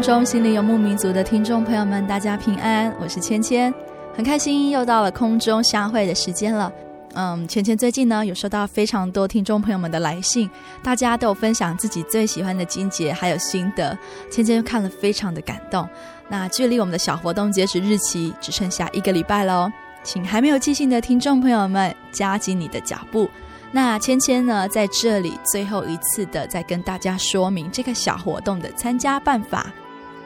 中，心灵游牧民族的听众朋友们，大家平安，我是芊芊，很开心又到了空中相会的时间了。嗯，芊芊最近呢有收到非常多听众朋友们的来信，大家都有分享自己最喜欢的经节还有心得，芊芊看了非常的感动。那距离我们的小活动截止日期只剩下一个礼拜喽，请还没有寄信的听众朋友们加紧你的脚步。那芊芊呢，在这里最后一次的再跟大家说明这个小活动的参加办法。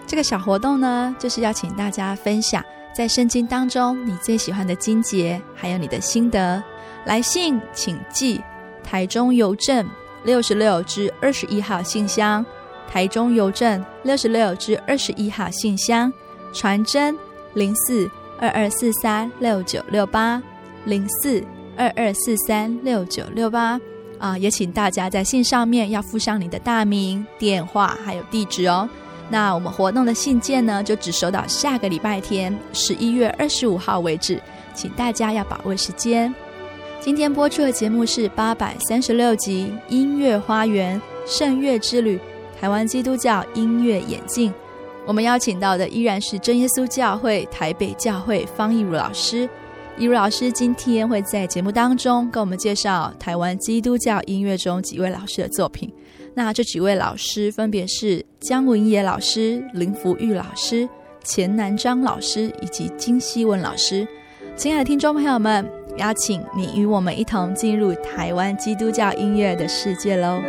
这个小活动呢，就是要请大家分享在圣经当中你最喜欢的经节，还有你的心得。来信请寄台中邮政六十六至二十一号信箱，台中邮政六十六至二十一号信箱，传真零四二二四三六九六八零四。二二四三六九六八啊，也请大家在信上面要附上你的大名、电话还有地址哦。那我们活动的信件呢，就只收到下个礼拜天十一月二十五号为止，请大家要把握时间。今天播出的节目是八百三十六集《音乐花园圣乐之旅》台湾基督教音乐演进。我们邀请到的依然是真耶稣教会台北教会方义如老师。一如老师今天会在节目当中跟我们介绍台湾基督教音乐中几位老师的作品。那这几位老师分别是姜文野老师、林福玉老师、钱南章老师以及金希文老师。亲爱的听众朋友们，邀请你与我们一同进入台湾基督教音乐的世界喽！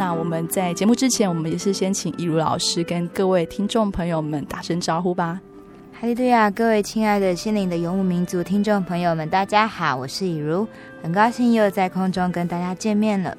那我们在节目之前，我们也是先请一如老师跟各位听众朋友们打声招呼吧。哈利路亚，各位亲爱的心灵的游牧民族听众朋友们，大家好，我是义儒，很高兴又在空中跟大家见面了。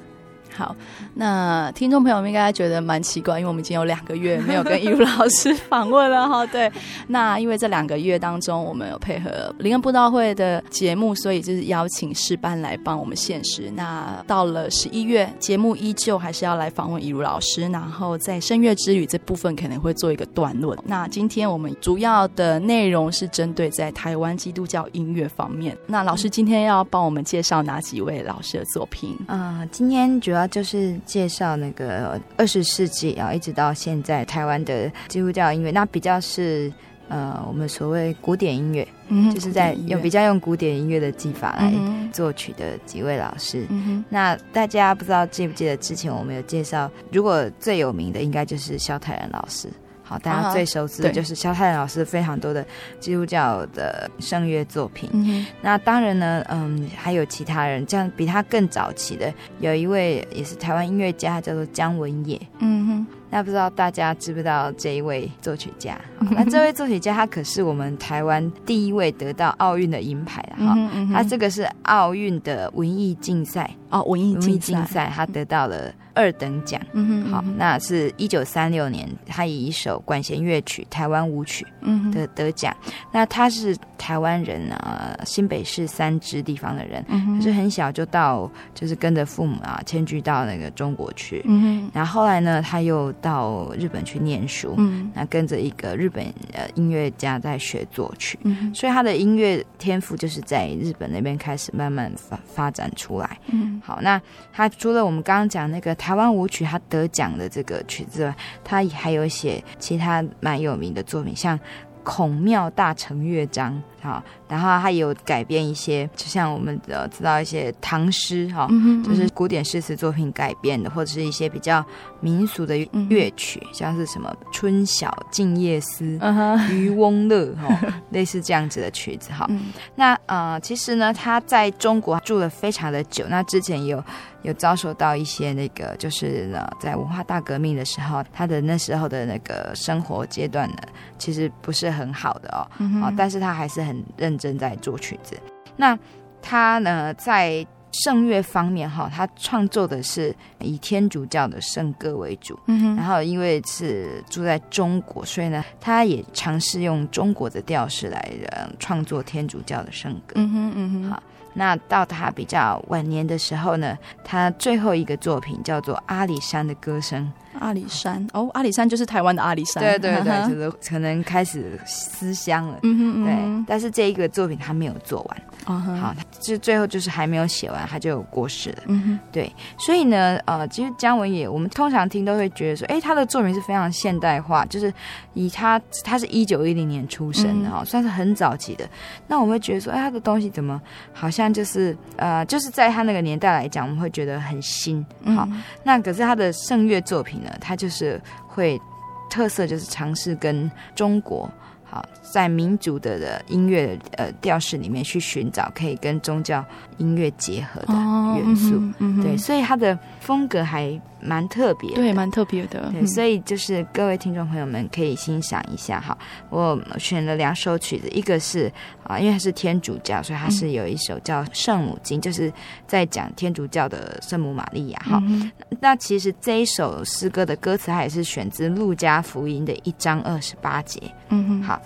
好，那听众朋友们应该觉得蛮奇怪，因为我们已经有两个月没有跟义儒老师访问了哈。对，那因为这两个月当中，我们有配合灵恩布道会的节目，所以就是邀请师班来帮我们现实。那到了十一月，节目依旧还是要来访问义儒老师，然后在声乐之旅这部分可能会做一个段落。那今天我们主要的内容是针对在台湾基督教音乐方面。那老师今天要帮我们介绍哪几位老师的作品？啊、今天主要。就是介绍那个二十世纪啊，一直到现在台湾的基督教音乐，那比较是呃我们所谓古典音乐，嗯，就是在用比较用古典音乐的技法来作曲的几位老师。嗯，那大家不知道记不记得之前我们有介绍，如果最有名的应该就是萧泰然老师。好，大家最熟知的就是萧泰然老师非常多的基督教的圣乐作品。嗯、那当然呢，嗯，还有其他人，这样比他更早期的有一位也是台湾音乐家，叫做姜文也。嗯哼。那不知道大家知不知道这一位作曲家？那这位作曲家他可是我们台湾第一位得到奥运的银牌哈，他这个是奥运的文艺竞赛哦，文艺竞赛，他得到了二等奖。嗯好，那是一九三六年，他以一首管弦乐曲《台湾舞曲》的得奖。那他是台湾人啊，新北市三支地方的人，可是很小就到，就是跟着父母啊迁居到那个中国去。嗯然后后来呢，他又到日本去念书，嗯，那跟着一个日本呃音乐家在学作曲，嗯，所以他的音乐天赋就是在日本那边开始慢慢发发展出来，嗯，好，那他除了我们刚刚讲那个台湾舞曲，他得奖的这个曲子外，他还有写其他蛮有名的作品，像。孔庙大成乐章，哈，然后他有改编一些，就像我们呃知道一些唐诗，哈，就是古典诗词作品改编的，或者是一些比较民俗的乐曲，像是什么《春晓静夜思》、《渔翁乐》哈，类似这样子的曲子，哈。那呃，其实呢，他在中国住了非常的久，那之前有。有遭受到一些那个，就是呢，在文化大革命的时候，他的那时候的那个生活阶段呢，其实不是很好的哦。嗯哼。但是他还是很认真在做曲子。那他呢，在圣乐方面哈，他创作的是以天主教的圣歌为主。嗯哼。然后因为是住在中国，所以呢，他也尝试用中国的调式来呃创作天主教的圣歌。嗯哼嗯哼。好。那到他比较晚年的时候呢，他最后一个作品叫做《阿里山的歌声》。阿里山哦，阿里山就是台湾的阿里山。对对对，就是可能开始思乡了。嗯哼嗯。对，但是这一个作品他没有做完。Uh huh. 好，就最后就是还没有写完，他就有过世了。嗯哼，对，所以呢，呃，其实姜文也，我们通常听都会觉得说，哎，他的作品是非常现代化，就是以他，他是一九一零年出生的哈，嗯、算是很早期的。那我们会觉得说，哎，他的东西怎么好像就是呃，就是在他那个年代来讲，我们会觉得很新。好，嗯、那可是他的圣乐作品呢，他就是会特色就是尝试跟中国。好，在民族的的音乐呃调式里面去寻找可以跟宗教音乐结合的元素，哦嗯嗯、对，所以它的风格还蛮特别，对，蛮特别的。对，所以就是各位听众朋友们可以欣赏一下哈。我选了两首曲子，一个是啊，因为它是天主教，所以它是有一首叫《圣母经》，嗯、就是在讲天主教的圣母玛利亚哈。嗯、那其实这一首诗歌的歌词，它也是选自《路加福音》的一章二十八节。嗯哼，好。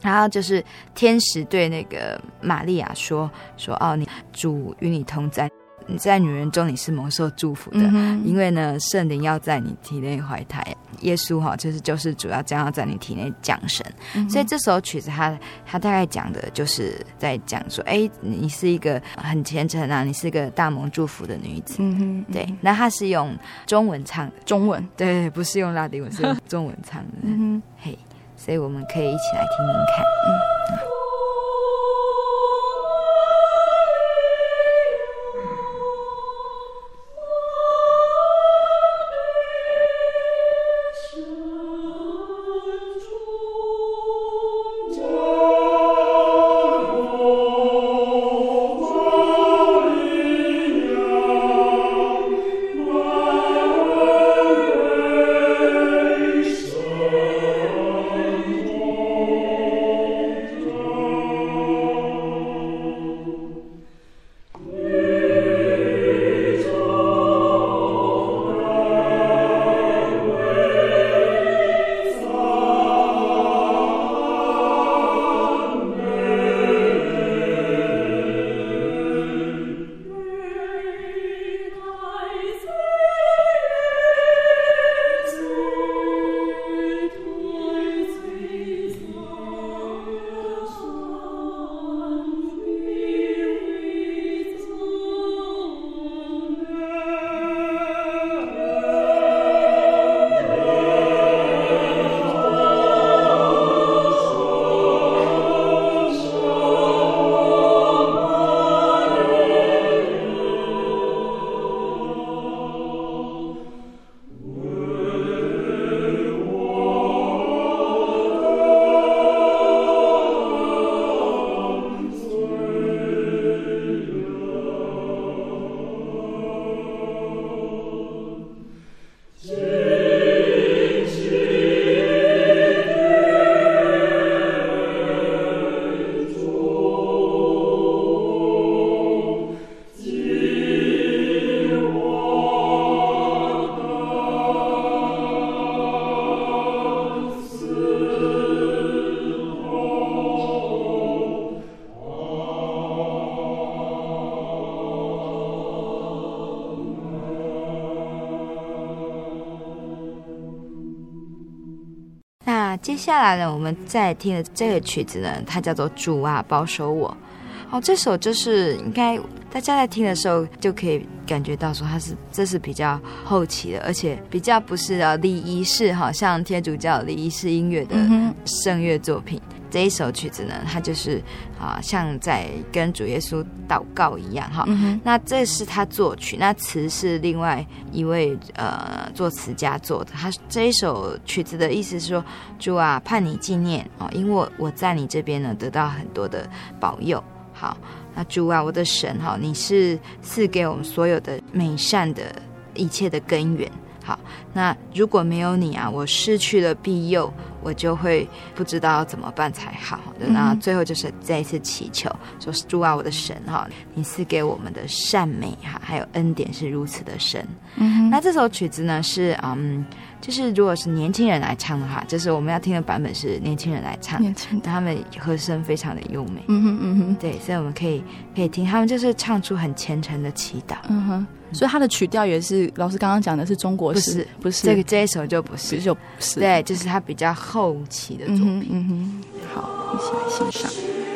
然后就是天使对那个玛利亚说：“说哦，你主与你同在，你在女人中你是蒙受祝福的，嗯、因为呢，圣灵要在你体内怀胎，耶稣哈、哦，就是就是主要将要在你体内降生。嗯、所以这首曲子它它大概讲的就是在讲说，哎，你是一个很虔诚啊，你是一个大蒙祝福的女子。嗯哼对，那它是用中文唱的，中文对，不是用拉丁文，是用中文唱的。嗯哼嘿。”所以我们可以一起来听听看，嗯。接下来呢，我们再听的这个曲子呢，它叫做《主啊，保守我》。哦，这首就是应该大家在听的时候就可以感觉到说，它是这是比较后期的，而且比较不是啊礼仪式，好像天主教礼仪式音乐的圣乐作品。嗯这一首曲子呢，它就是啊，像在跟主耶稣祷告一样哈。嗯、那这是他作曲，那词是另外一位呃作词家做的。他这一首曲子的意思是说，主啊，盼你纪念哦，因为我我在你这边呢得到很多的保佑。好，那主啊，我的神哈，你是赐给我们所有的美善的一切的根源。好，那如果没有你啊，我失去了庇佑，我就会不知道要怎么办才好。那最后就是再一次祈求，说主啊，我的神哈，你赐给我们的善美哈，还有恩典是如此的深。嗯，那这首曲子呢是嗯，就是如果是年轻人来唱的话，就是我们要听的版本是年轻人来唱，年轻，他们和声非常的优美。嗯哼嗯哼，对，所以我们可以可以听他们就是唱出很虔诚的祈祷。嗯哼。所以他的曲调也是老师刚刚讲的是中国式，不是不是这个这一首就不是就不是对，就是他比较后期的作品。嗯哼，好，一起来欣赏。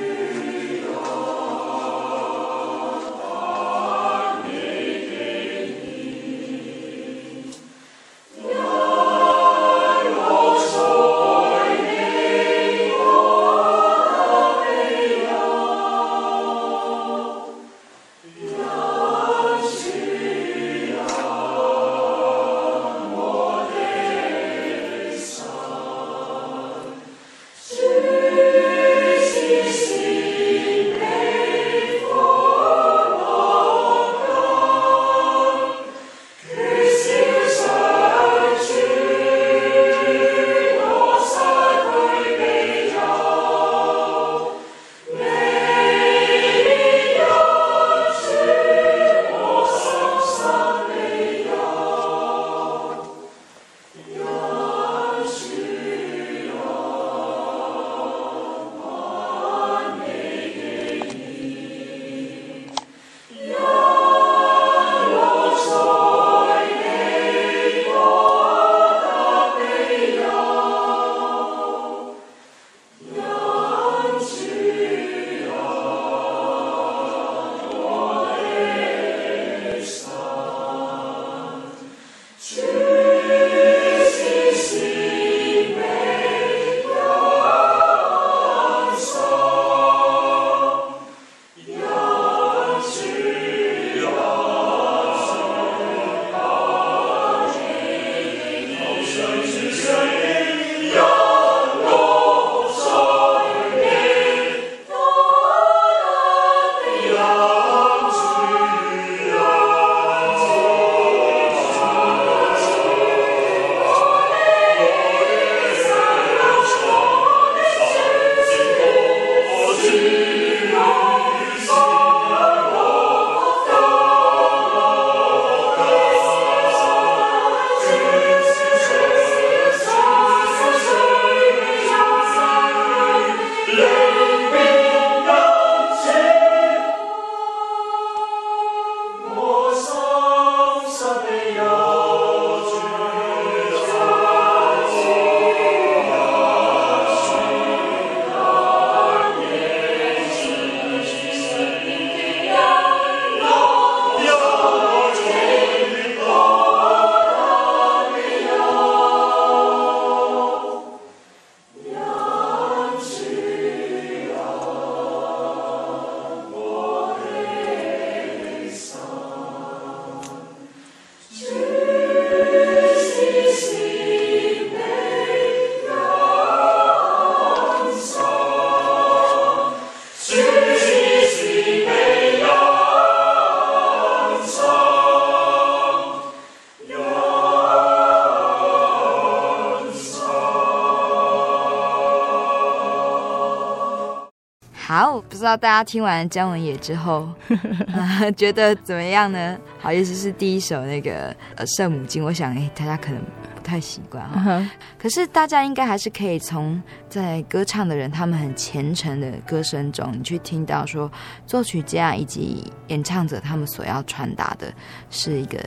道大家听完姜文也之后、呃，觉得怎么样呢？好，意思是第一首那个呃圣母经，我想哎，大家可能不太习惯哈。Uh huh. 可是大家应该还是可以从在歌唱的人他们很虔诚的歌声中，你去听到说作曲家以及演唱者他们所要传达的是一个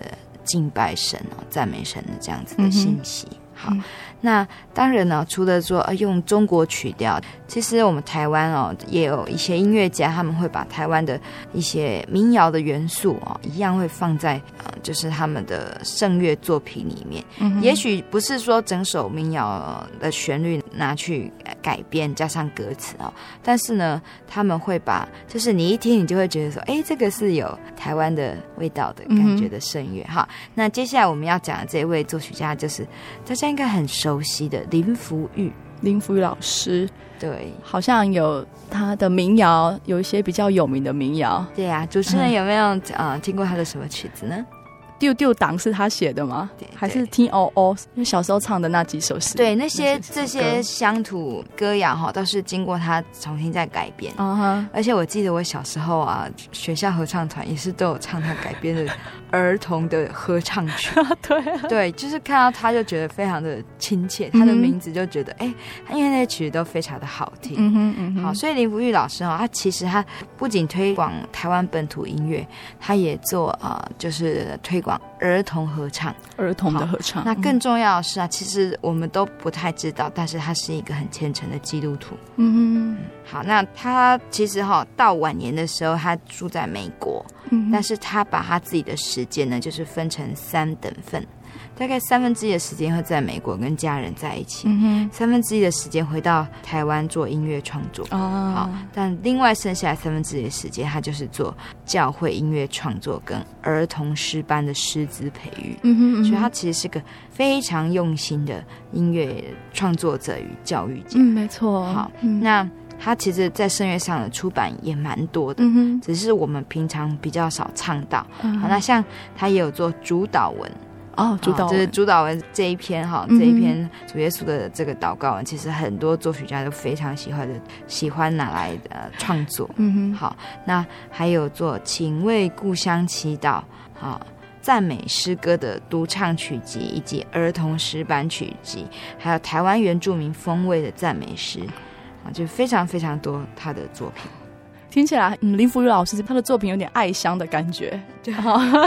敬拜神哦、赞美神的这样子的信息。Uh. 好。嗯那当然呢，除了说呃用中国曲调，其实我们台湾哦也有一些音乐家，他们会把台湾的一些民谣的元素哦，一样会放在呃，就是他们的圣乐作品里面。嗯，也许不是说整首民谣的旋律拿去改编加上歌词哦，但是呢，他们会把就是你一听你就会觉得说，哎，这个是有台湾的味道的感觉的圣乐哈。那接下来我们要讲的这位作曲家，就是大家应该很熟。悉的林福玉，林福玉老师，对，好像有他的民谣，有一些比较有名的民谣。对呀、啊，主持人有没有啊、嗯呃、听过他的什么曲子呢？丢丢档是他写的吗？对对还是听哦哦？因为小时候唱的那几首诗，对那些，那些这些乡土歌谣哈，都是经过他重新再改编。嗯哼，而且我记得我小时候啊，学校合唱团也是都有唱他改编的儿童的合唱曲。对、啊、对，就是看到他就觉得非常的亲切，他的名字就觉得哎、嗯，因为那些曲子都非常的好听。嗯哼嗯哼，好，所以林福玉老师哦，他其实他不仅推广台湾本土音乐，他也做啊、呃，就是推广。儿童合唱，儿童的合唱。那更重要的是啊，其实我们都不太知道，但是他是一个很虔诚的基督徒。嗯，好，那他其实哈到晚年的时候，他住在美国，嗯，但是他把他自己的时间呢，就是分成三等份。大概三分之一的时间会在美国跟家人在一起，嗯、三分之一的时间回到台湾做音乐创作。哦，好，但另外剩下来三分之一的时间，他就是做教会音乐创作跟儿童诗班的师资培育。嗯哼，嗯哼，所以他其实是个非常用心的音乐创作者与教育家。嗯，没错。好，嗯、那他其实，在声乐上的出版也蛮多的，嗯，只是我们平常比较少唱到。嗯、好，那像他也有做主祷文。哦，主祷文就是主祷文这一篇哈，这一篇主耶稣的这个祷告文，嗯，其实很多作曲家都非常喜欢的，喜欢拿来呃创作。嗯哼，好，那还有做请为故乡祈祷，好赞美诗歌的独唱曲集，以及儿童诗班曲集，还有台湾原住民风味的赞美诗，啊，就非常非常多他的作品。听起来，嗯，林福如老师他的作品有点爱乡的感觉。对，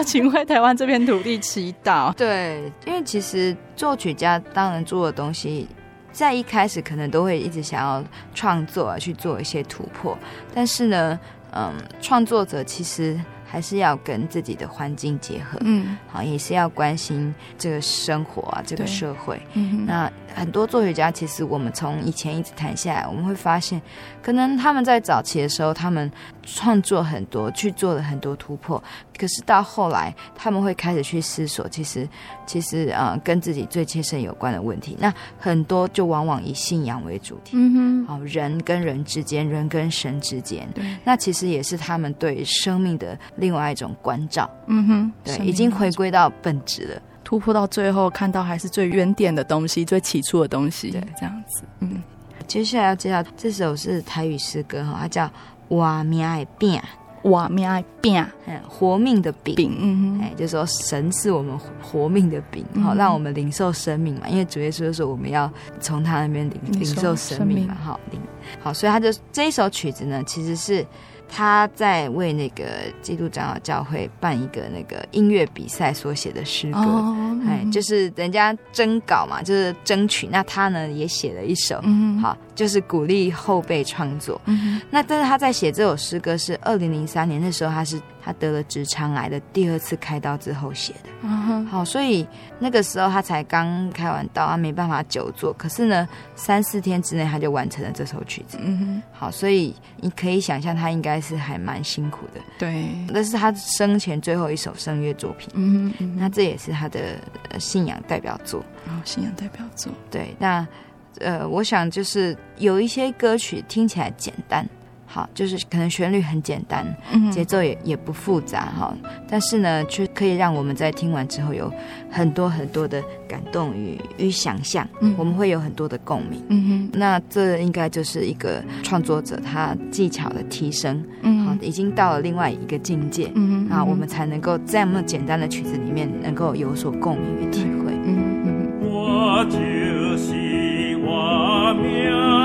请为台湾这片土地祈祷。对，因为其实作曲家当然做的东西，在一开始可能都会一直想要创作啊，去做一些突破。但是呢，嗯，创作者其实。还是要跟自己的环境结合，嗯，好，也是要关心这个生活啊，这个社会。嗯，那很多作曲家，其实我们从以前一直谈下来，我们会发现，可能他们在早期的时候，他们创作很多，去做了很多突破。可是到后来，他们会开始去思索，其实，其实呃，跟自己最切身有关的问题。那很多就往往以信仰为主题，嗯哼，好，人跟人之间，人跟神之间，对，那其实也是他们对生命的另外一种关照，嗯哼，对，已经回归到本质了，突破到最后，看到还是最原点的东西，最起初的东西，对，这样子，嗯。接下来要介绍这首是台语诗歌哈，它叫《活命爱饼》。活命爱饼，活命的饼，嗯，哎，就是说神是我们活命的饼，好、嗯，让我们领受生命嘛。因为主耶稣就说我们要从他那边领领受生命嘛，好领，好，所以他就这一首曲子呢，其实是。他在为那个基督长老教会办一个那个音乐比赛所写的诗歌，哎、oh，就是人家征稿嘛，就是争取。那他呢也写了一首，嗯，好，就是鼓励后辈创作。嗯，那但是他在写这首诗歌是二零零三年那时候，他是。他得了直肠癌的第二次开刀之后写的，uh-huh. 好，所以那个时候他才刚开完刀，他没办法久坐。可是呢，三四天之内他就完成了这首曲子。嗯哼，好，所以你可以想象他应该是还蛮辛苦的。对，那是他生前最后一首声乐作品。嗯哼，那这也是他的信仰代表作。哦，信仰代表作。对，那呃，我想就是有一些歌曲听起来简单。好，就是可能旋律很简单，嗯、节奏也也不复杂哈，但是呢，却可以让我们在听完之后有很多很多的感动与与想象，嗯，我们会有很多的共鸣，嗯哼，那这应该就是一个创作者他技巧的提升，嗯，好，已经到了另外一个境界，嗯哼，啊，我们才能够在这么简单的曲子里面能够有所共鸣与体会，嗯嗯，我就是我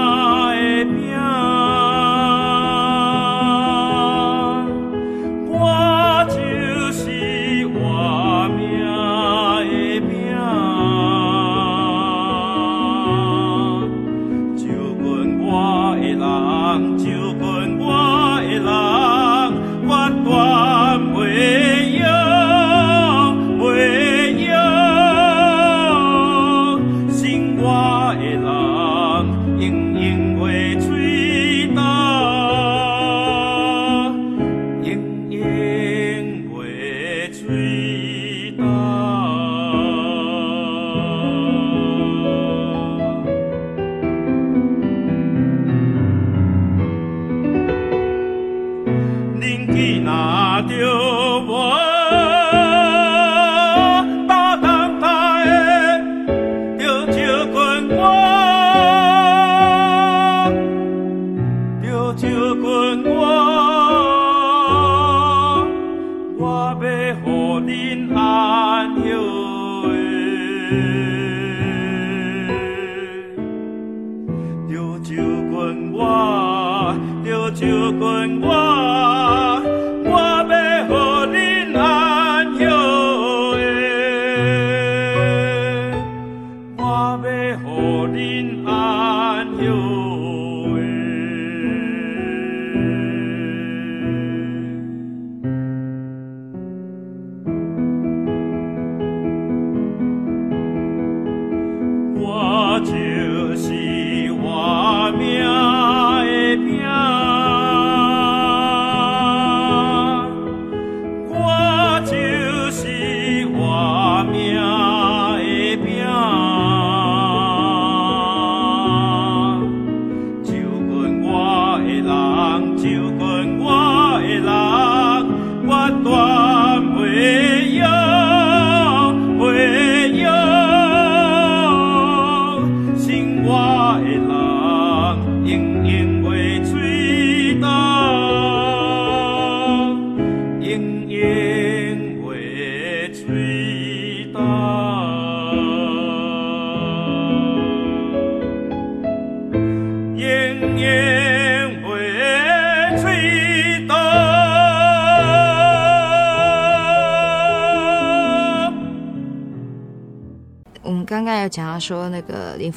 讲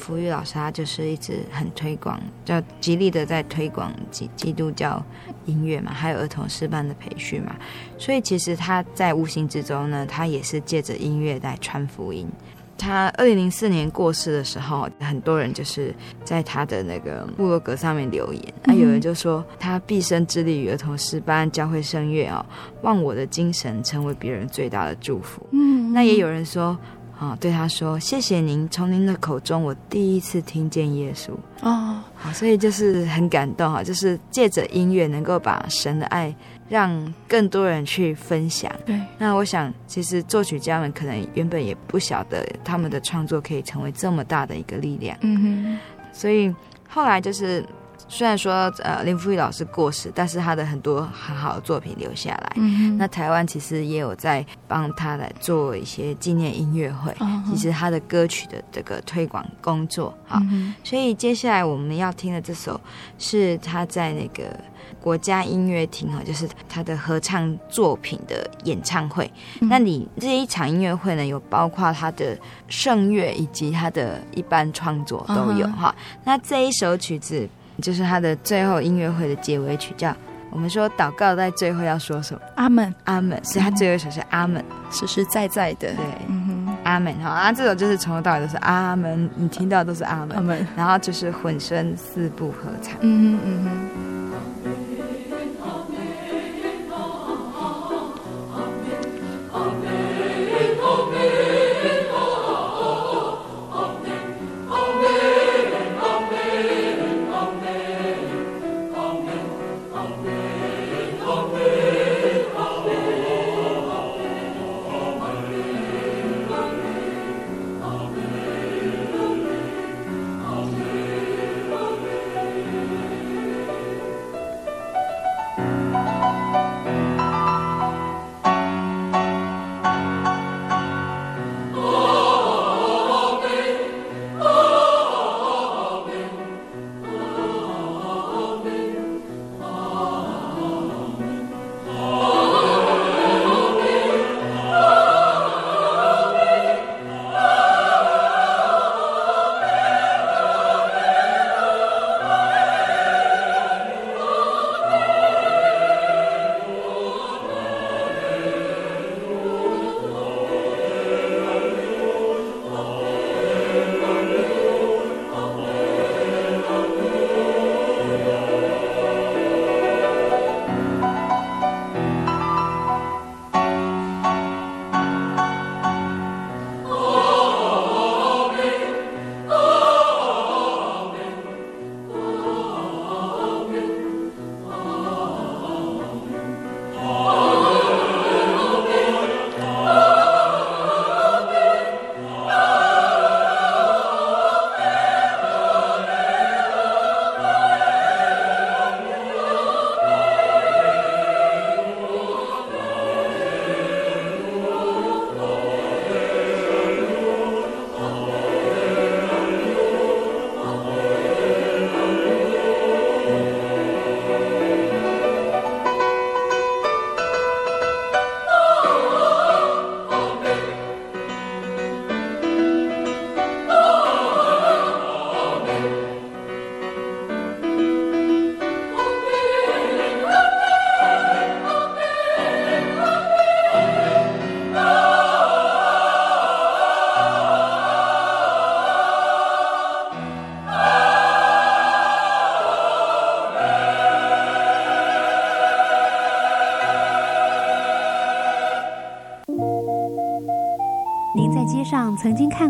福玉老师，他就是一直很推广，就极力的在推广基基督教音乐嘛，还有儿童诗班的培训嘛。所以其实他在无形之中呢，他也是借着音乐来传福音。他二零零四年过世的时候，很多人就是在他的那个部落格上面留言，那、嗯、有人就说他毕生致力于儿童诗班、教会声乐哦，忘我的精神成为别人最大的祝福。嗯，那也有人说。啊、哦，对他说：“谢谢您，从您的口中，我第一次听见耶稣。”哦，好，所以就是很感动哈，就是借着音乐能够把神的爱让更多人去分享。对，那我想，其实作曲家们可能原本也不晓得他们的创作可以成为这么大的一个力量。嗯哼，所以后来就是。虽然说呃林福玉老师过世，但是他的很多很好的作品留下来。嗯、那台湾其实也有在帮他来做一些纪念音乐会。哦、其实他的歌曲的这个推广工作，好、嗯，所以接下来我们要听的这首是他在那个国家音乐厅哈，就是他的合唱作品的演唱会。嗯、那你这一场音乐会呢，有包括他的圣乐以及他的一般创作都有哈、哦。那这一首曲子。就是他的最后音乐会的结尾曲，叫我们说祷告在最后要说什么？阿门，阿门。是他最后一首是阿门，实实在在的。对，阿门。好，啊，这首就是从头到尾都是阿门，你听到都是阿门，阿门。然后就是混声四部合唱。嗯哼，嗯哼。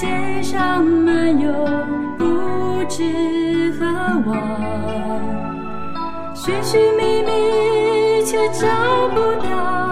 街上漫游，不知何往，寻寻觅觅却找不到。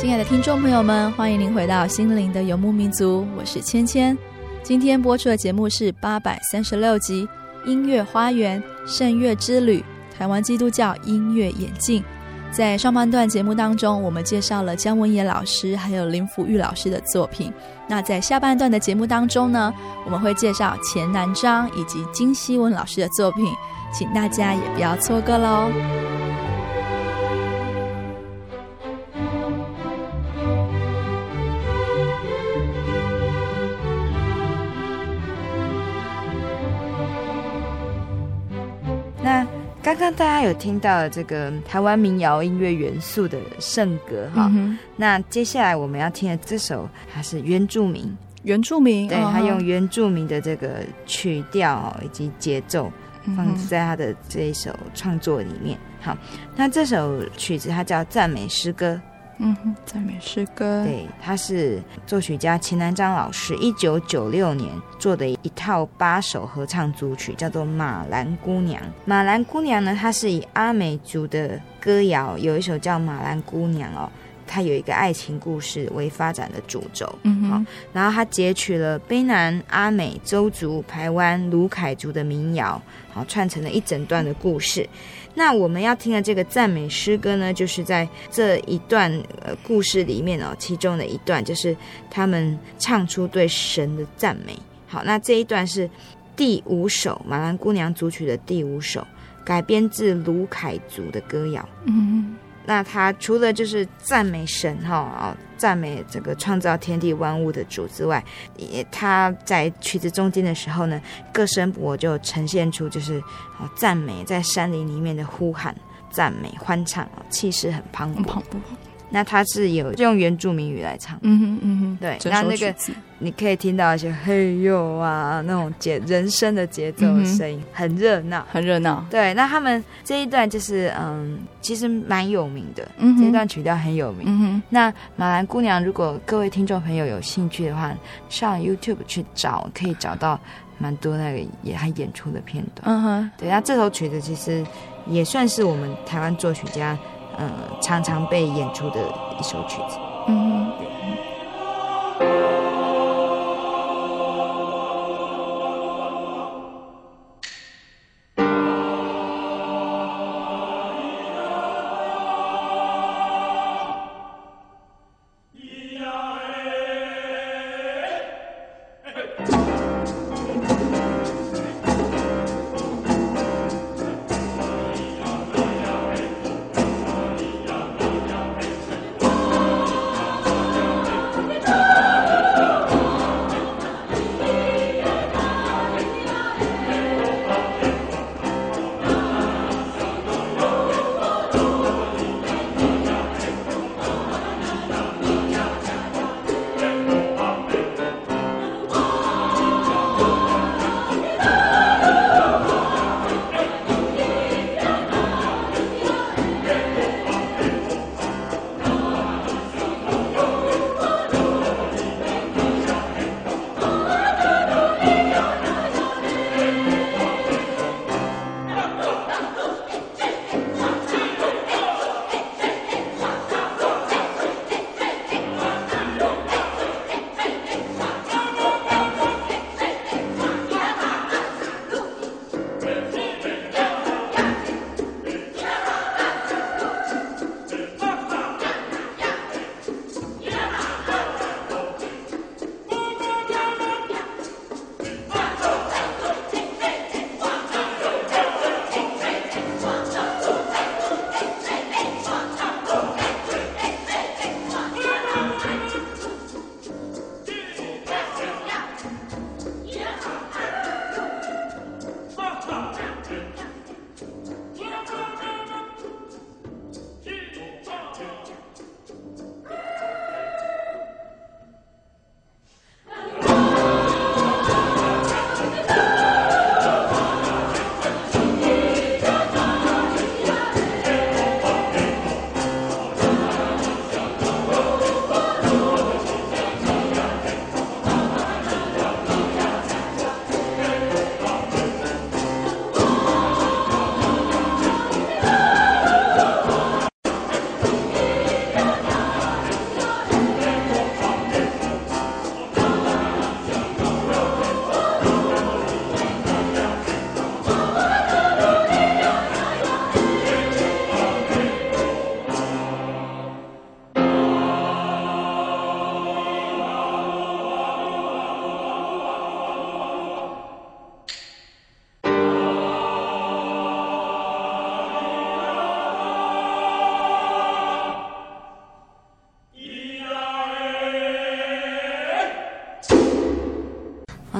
亲爱的听众朋友们，欢迎您回到心灵的游牧民族，我是芊芊。今天播出的节目是八百三十六集《音乐花园圣乐之旅》台湾基督教音乐演进。在上半段节目当中，我们介绍了姜文也老师还有林福玉老师的作品。那在下半段的节目当中呢，我们会介绍钱南章以及金希文老师的作品，请大家也不要错过喽。大家有听到这个台湾民谣音乐元素的圣歌哈，嗯、那接下来我们要听的这首，它是原住民，原住民，对，他用原住民的这个曲调以及节奏放在他的这一首创作里面。好，那这首曲子它叫赞美诗歌。嗯哼，赞美诗歌。对，他是作曲家秦南章老师一九九六年做的一套八首合唱组曲，叫做《马兰姑娘》。马兰姑娘呢，它是以阿美族的歌谣，有一首叫《马兰姑娘》哦，它有一个爱情故事为发展的主轴。嗯哼，然后他截取了卑南、阿美、邹族、台湾、鲁凯族的民谣，好，串成了一整段的故事。那我们要听的这个赞美诗歌呢，就是在这一段呃故事里面哦，其中的一段就是他们唱出对神的赞美。好，那这一段是第五首马兰姑娘组曲的第五首，改编自卢凯族的歌谣。嗯。那他除了就是赞美神哈啊，赞美这个创造天地万物的主之外，也他在曲子中间的时候呢，各声我就呈现出就是啊赞美在山林里面的呼喊、赞美、欢唱啊，气势很磅礴。那他是有用原住民语来唱，嗯哼嗯哼，对，那那个你可以听到一些嘿哟啊那种节人声的节奏的声音，嗯、很热闹，很热闹。对，那他们这一段就是嗯，其实蛮有名的，嗯、哼这一段曲调很有名。嗯、哼那马兰姑娘，如果各位听众朋友有兴趣的话，上 YouTube 去找，可以找到蛮多那个也还演出的片段。嗯哼，对，那这首曲子其实也算是我们台湾作曲家。嗯，常常被演出的一首曲子。嗯。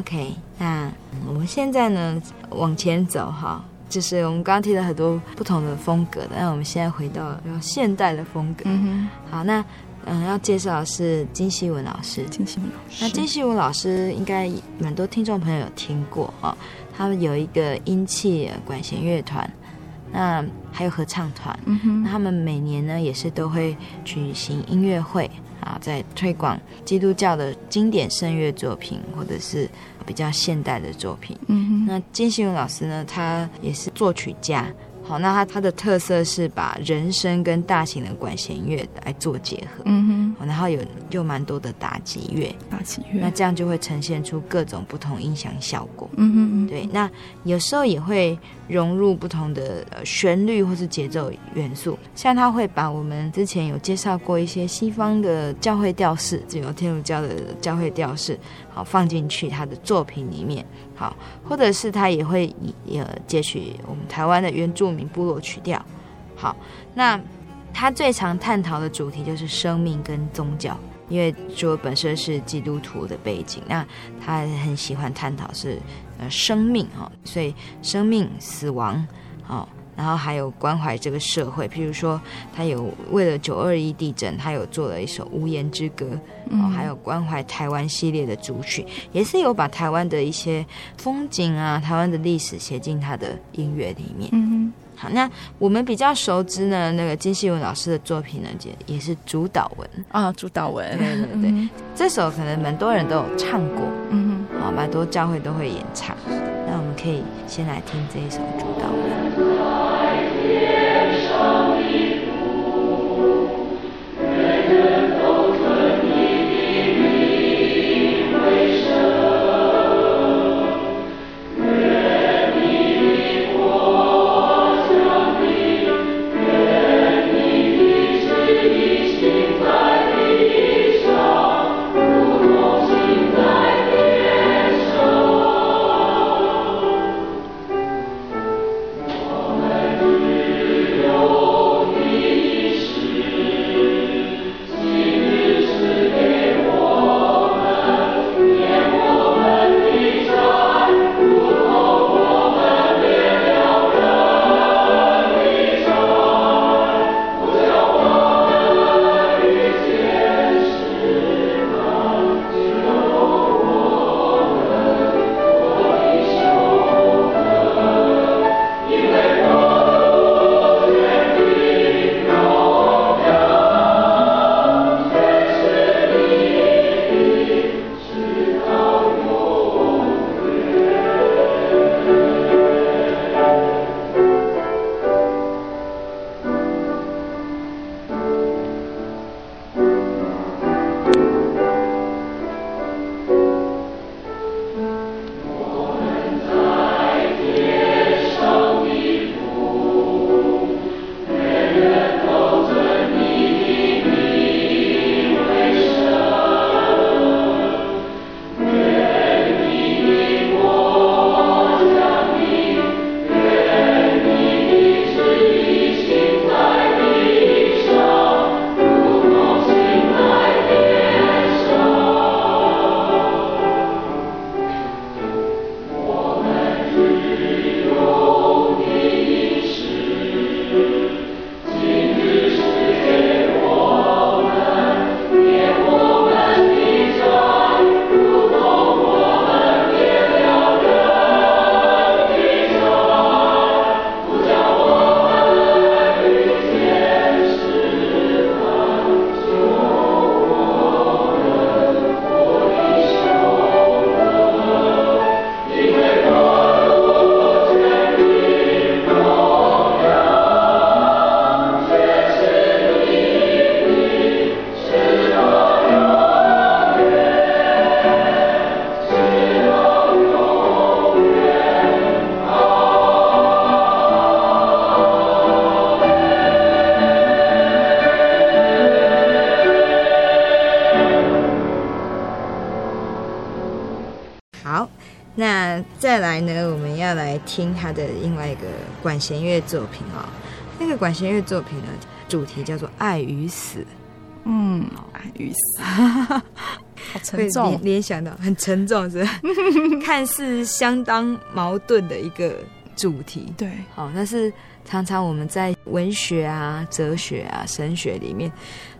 OK，那我们现在呢往前走哈，就是我们刚刚提了很多不同的风格的，那我们现在回到现代的风格。嗯，好，那嗯要介绍的是金希文老师。金希文老师，那金希文老师应该蛮多听众朋友有听过啊，他们有一个音器管弦乐团。那还有合唱团，嗯哼，那他们每年呢也是都会举行音乐会啊，在推广基督教的经典圣乐作品，或者是比较现代的作品。嗯哼，那金希文老师呢，他也是作曲家。好，那他他的特色是把人声跟大型的管弦乐来做结合，嗯哼，然后有又蛮多的打击乐，打击乐，那这样就会呈现出各种不同音响效果，嗯哼，对，那有时候也会融入不同的旋律或是节奏元素，像他会把我们之前有介绍过一些西方的教会调式，只有天主教的教会调式，好放进去他的作品里面。好，或者是他也会也截取我们台湾的原住民部落曲调。好，那他最常探讨的主题就是生命跟宗教，因为主本身是基督徒的背景，那他很喜欢探讨是呃生命哈，所以生命、死亡，好。然后还有关怀这个社会，譬如说，他有为了九二一地震，他有做了一首《无言之歌》，嗯，还有关怀台湾系列的主曲，也是有把台湾的一些风景啊、台湾的历史写进他的音乐里面。嗯好，那我们比较熟知呢，那个金希文老师的作品呢，也也是主导文。啊，主导文，对对对，嗯，这首可能蛮多人都有唱过，嗯哼，啊，蛮多教会都会演唱。那我们可以先来听这一首主导文。听他的另外一个管弦乐作品啊、哦，那个管弦乐作品呢，主题叫做《爱与死》。嗯，爱与死，好沉重，联联想到很沉重，是 看似相当矛盾的一个主题。对，好，但是常常我们在文学啊、哲学啊、神学里面，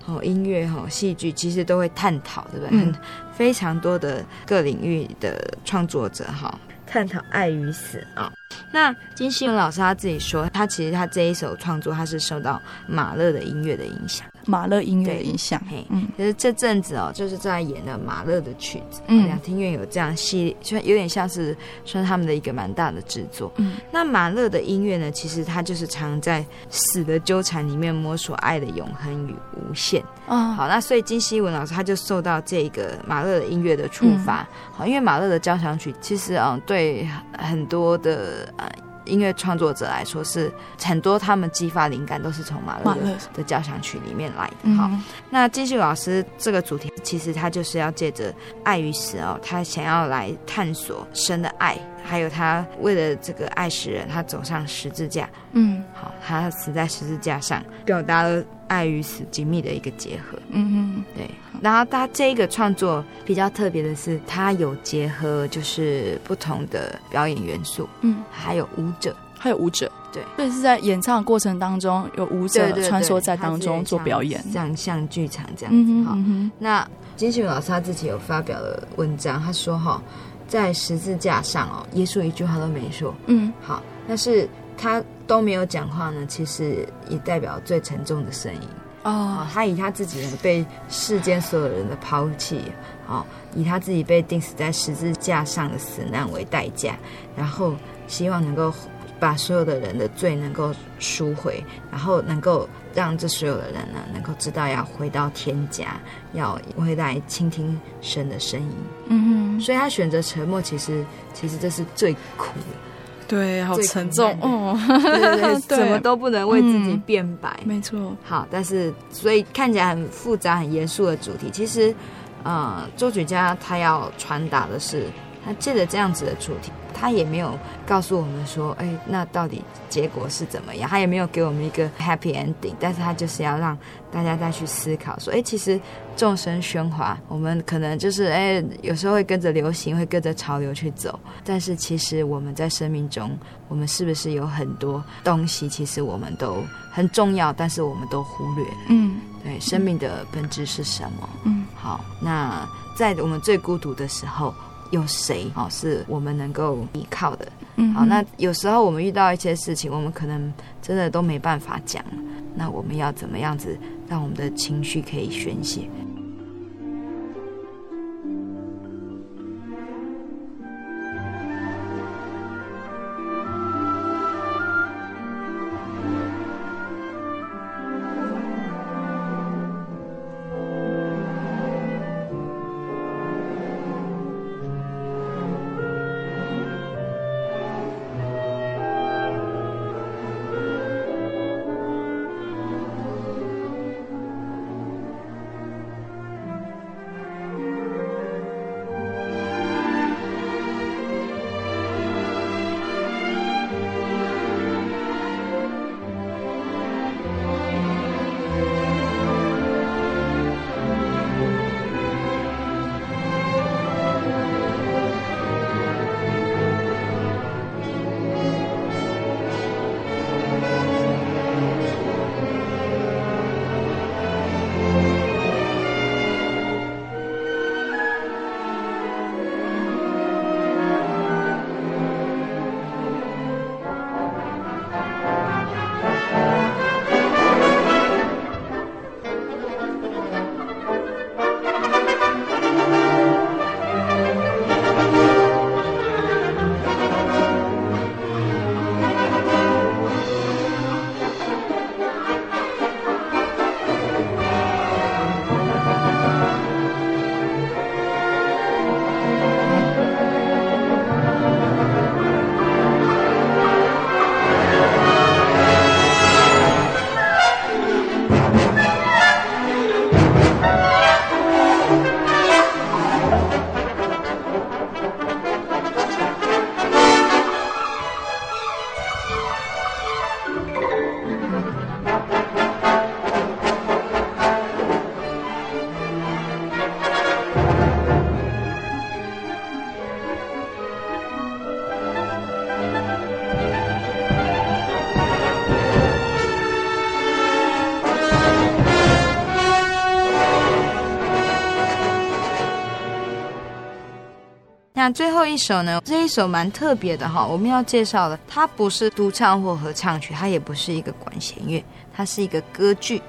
哦，音乐、哈、戏剧，其实都会探讨，对不对？嗯，非常多的各领域的创作者，哈，探讨爱与死啊。那金希文老师他自己说，他其实他这一首创作，他是受到马勒的音乐的影响。马勒音乐的影响，嘿，嗯，其实这阵子哦，就是在演了马勒的曲子，嗯，两厅院有这样系列，就有点像是算他们的一个蛮大的制作，嗯，那马勒的音乐呢，其实他就是常在死的纠缠里面摸索爱的永恒与无限，哦，好，那所以金希文老师他就受到这个马勒的音乐的触发，好，因为马勒的交响曲其实啊，对很多的呃。音乐创作者来说，是很多他们激发灵感都是从马勒的交响曲里面来的。好，那金秀老师这个主题，其实他就是要借着爱与死哦，他想要来探索神的爱，还有他为了这个爱世人，他走上十字架。嗯，好，他死在十字架上，表达了爱与死紧密的一个结合。嗯哼，对。然后他这个创作比较特别的是，他有结合就是不同的表演元素，嗯，还有舞者，还有舞者，对，所以是在演唱的过程当中有舞者穿梭在当中做表演，像像剧场这样子。嗯哼。那金希文老师他自己有发表了文章，他说哈，在十字架上哦，耶稣一句话都没说，嗯，好，但是他都没有讲话呢，其实也代表最沉重的声音。哦，他以他自己呢被世间所有人的抛弃，哦，以他自己被钉死在十字架上的死难为代价，然后希望能够把所有的人的罪能够赎回，然后能够让这所有的人呢能够知道要回到天家，要回来倾听神的声音。嗯哼，所以他选择沉默，其实其实这是最苦的。对，好沉重哦，对对对，对，什么都不能为自己辩白，嗯、没错。好，但是所以看起来很复杂、很严肃的主题，其实，呃，作曲家他要传达的是，他借着这样子的主题。他也没有告诉我们说，哎，那到底结果是怎么样？他也没有给我们一个 happy ending，但是他就是要让大家再去思考，说，哎，其实众生喧哗，我们可能就是，哎，有时候会跟着流行，会跟着潮流去走，但是其实我们在生命中，我们是不是有很多东西，其实我们都很重要，但是我们都忽略了。嗯，对，生命的本质是什么？嗯，好，那在我们最孤独的时候。有谁哦，是我们能够依靠的？嗯，好，那有时候我们遇到一些事情，我们可能真的都没办法讲，那我们要怎么样子让我们的情绪可以宣泄？那最后一首呢？这一首蛮特别的哈，我们要介绍的，它不是独唱或合唱曲，它也不是一个管弦乐，它是一个歌剧。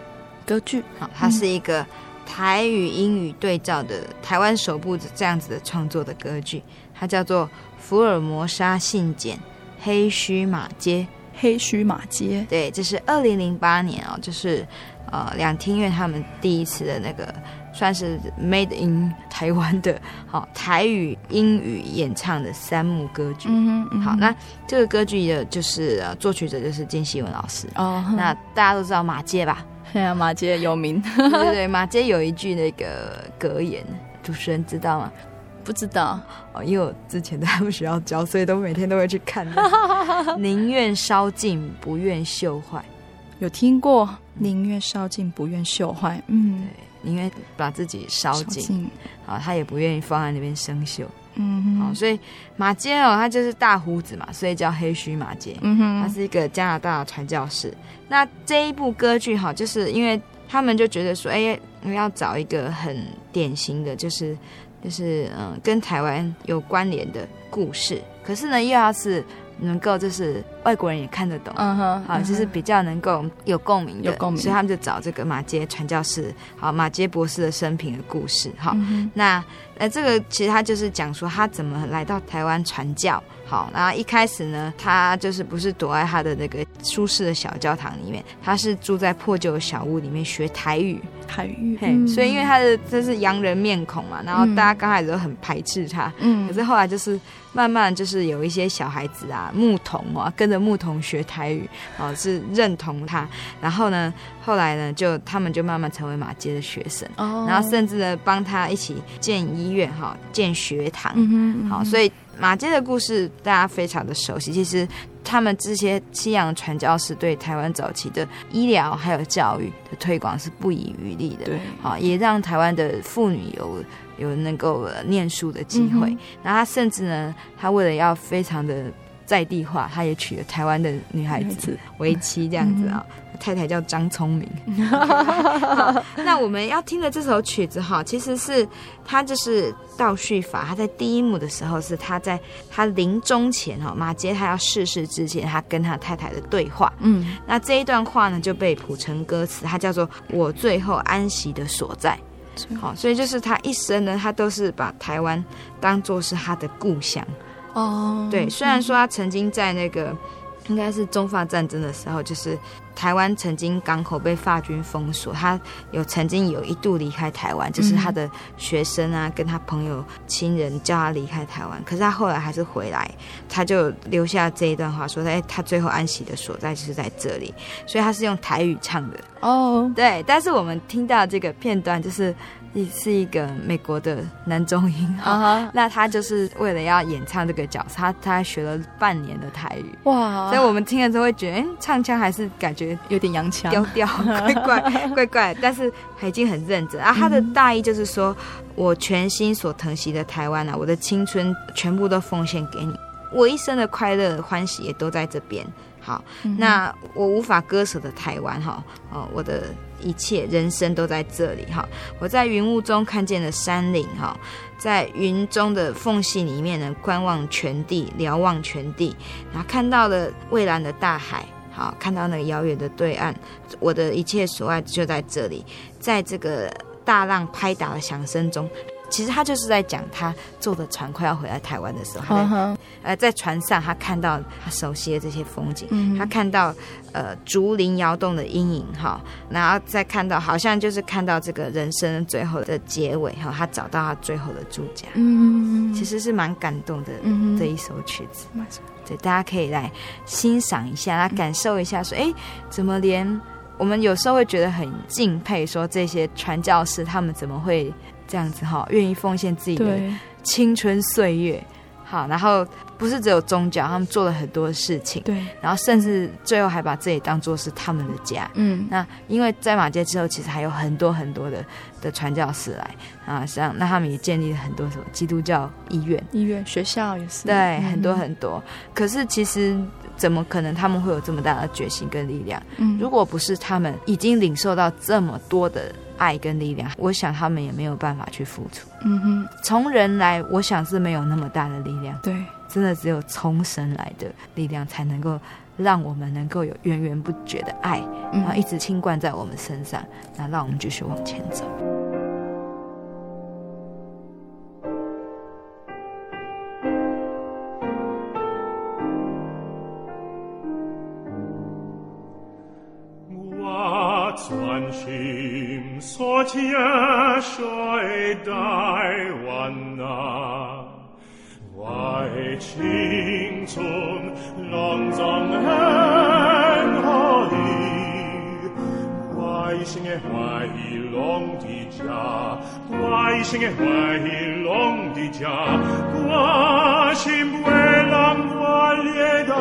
歌剧，好，它是一个台语英语对照的台湾首部这样子的创作的歌剧，它叫做《福尔摩沙信笺》黑须马偕。黑须马街，对，这是二零零八年哦，就是呃两厅院他们第一次的那个算是 made in 台湾的，好、哦、台语英语演唱的三幕歌剧。嗯嗯、好，那这个歌剧的就是呃作曲者就是金希文老师哦。那大家都知道马街吧？对啊，马街有名。对对对，马街有一句那个格言，主持人知道吗？不知道哦，因为我之前在他们学校教，所以都每天都会去看。宁愿烧尽，不愿锈坏。有听过？宁愿烧尽，不愿锈坏。嗯，对，宁愿把自己烧尽，好，他也不愿意放在那边生锈。嗯哼，好，所以马街哦，他就是大胡子嘛，所以叫黑须马街。嗯哼，他是一个加拿大的传教士。那这一部歌剧哈，就是因为他们就觉得说，哎，我要找一个很典型的，就是。就是嗯，跟台湾有关联的故事，可是呢，又要是能够就是外国人也看得懂，嗯哼，好，就是比较能够有共鸣的，有共鸣，所以他们就找这个马杰传教士，好，马杰博士的生平的故事，好，嗯、那呃，这个其实他就是讲说他怎么来到台湾传教。好，然后一开始呢，他就是不是躲在他的那个舒适的小教堂里面，他是住在破旧的小屋里面学台语，台语。嘿，嗯、所以因为他的这是洋人面孔嘛，然后大家刚开始都很排斥他，嗯，可是后来就是慢慢就是有一些小孩子啊，牧童啊，跟着牧童学台语，哦，是认同他，然后呢，后来呢，就他们就慢慢成为马街的学生，哦，然后甚至呢，帮他一起建医院，哈，建学堂，嗯哼，好，所以。马街的故事大家非常的熟悉。其实他们这些西洋传教士对台湾早期的医疗还有教育的推广是不遗余力的。对，啊，也让台湾的妇女有有能够念书的机会。然后他甚至呢，他为了要非常的在地化，他也娶了台湾的女孩子为妻，这样子啊。太太叫张聪明。那我们要听的这首曲子哈，其实是他就是倒叙法。他在第一幕的时候是他在他临终前哈，马杰他要逝世之前，他跟他太太的对话。嗯，那这一段话呢就被谱成歌词，它叫做《我最后安息的所在》。好，所以就是他一生呢，他都是把台湾当做是他的故乡。哦，对，虽然说他曾经在那个。应该是中法战争的时候，就是台湾曾经港口被法军封锁，他有曾经有一度离开台湾，就是他的学生啊，跟他朋友亲人叫他离开台湾，可是他后来还是回来，他就留下这一段话，说他他最后安息的所在就是在这里，所以他是用台语唱的。哦，对，但是我们听到这个片段就是。是一个美国的男中音。哈，uh huh. 那他就是为了要演唱这个角色，他他学了半年的台语。哇，所以我们听了之后会觉得，哎，唱腔还是感觉有点洋腔，调调。怪怪怪怪，但是还已经很认真。啊。他的大意就是说，我全心所疼惜的台湾啊，我的青春全部都奉献给你，我一生的快乐欢喜也都在这边。好，那我无法割舍的台湾哈，哦，我的。一切人生都在这里哈！我在云雾中看见了山岭哈，在云中的缝隙里面呢，观望全地，瞭望全地，然后看到了蔚蓝的大海，好，看到那个遥远的对岸，我的一切所爱就在这里，在这个大浪拍打的响声中。其实他就是在讲他坐的船快要回来台湾的时候，他在呃在船上，他看到他熟悉的这些风景，他看到呃竹林摇动的阴影哈，然后再看到好像就是看到这个人生最后的结尾哈，他找到他最后的住家，嗯。哼，其实是蛮感动的这一首曲子，对，大家可以来欣赏一下，来感受一下说，说哎，怎么连我们有时候会觉得很敬佩，说这些传教士他们怎么会。这样子哈，愿意奉献自己的青春岁月，对好，然后不是只有宗教，他们做了很多事情，对，然后甚至最后还把这里当做是他们的家，嗯，那因为在马街之后，其实还有很多很多的的传教士来。啊，像那他们也建立了很多什么基督教医院、医院、学校也是，对，嗯、很多很多。可是其实怎么可能他们会有这么大的决心跟力量？嗯，如果不是他们已经领受到这么多的。爱跟力量，我想他们也没有办法去付出。嗯哼，从人来，我想是没有那么大的力量。对，真的只有从神来的力量，才能够让我们能够有源源不绝的爱，然后一直倾灌在我们身上，那让我们继续往前走。天水大湾哪，为青春浪中很好的，外星的坏龙的家，外星的坏龙的家，我心不会让我恋大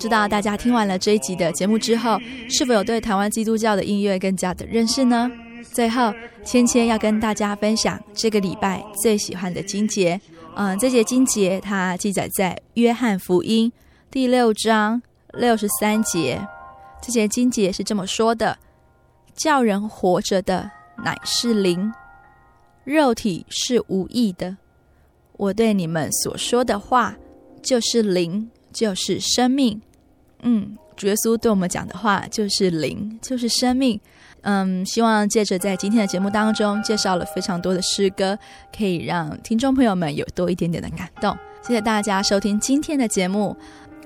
知道大家听完了这一集的节目之后，是否有对台湾基督教的音乐更加的认识呢？最后，芊芊要跟大家分享这个礼拜最喜欢的经节。嗯，这节经节它记载在约翰福音第六章六十三节。这节经节是这么说的：“叫人活着的乃是灵，肉体是无益的。我对你们所说的话就是灵。”就是生命，嗯，主耶稣对我们讲的话就是灵，就是生命，嗯，希望借着在今天的节目当中介绍了非常多的诗歌，可以让听众朋友们有多一点点的感动。谢谢大家收听今天的节目。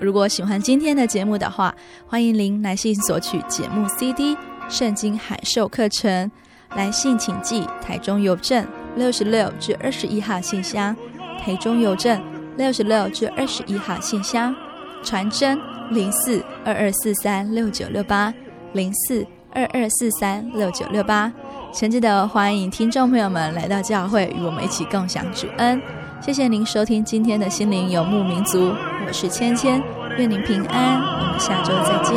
如果喜欢今天的节目的话，欢迎您来信索取节目 CD《圣经海授课程》，来信请寄台中邮政六十六至二十一号信箱，台中邮政。六十六至二十一号信箱，传真零四二二四三六九六八零四二二四三六九六八，诚挚的欢迎听众朋友们来到教会，与我们一起共享主恩。谢谢您收听今天的心灵游牧民族，我是芊芊，愿您平安，我们下周再见。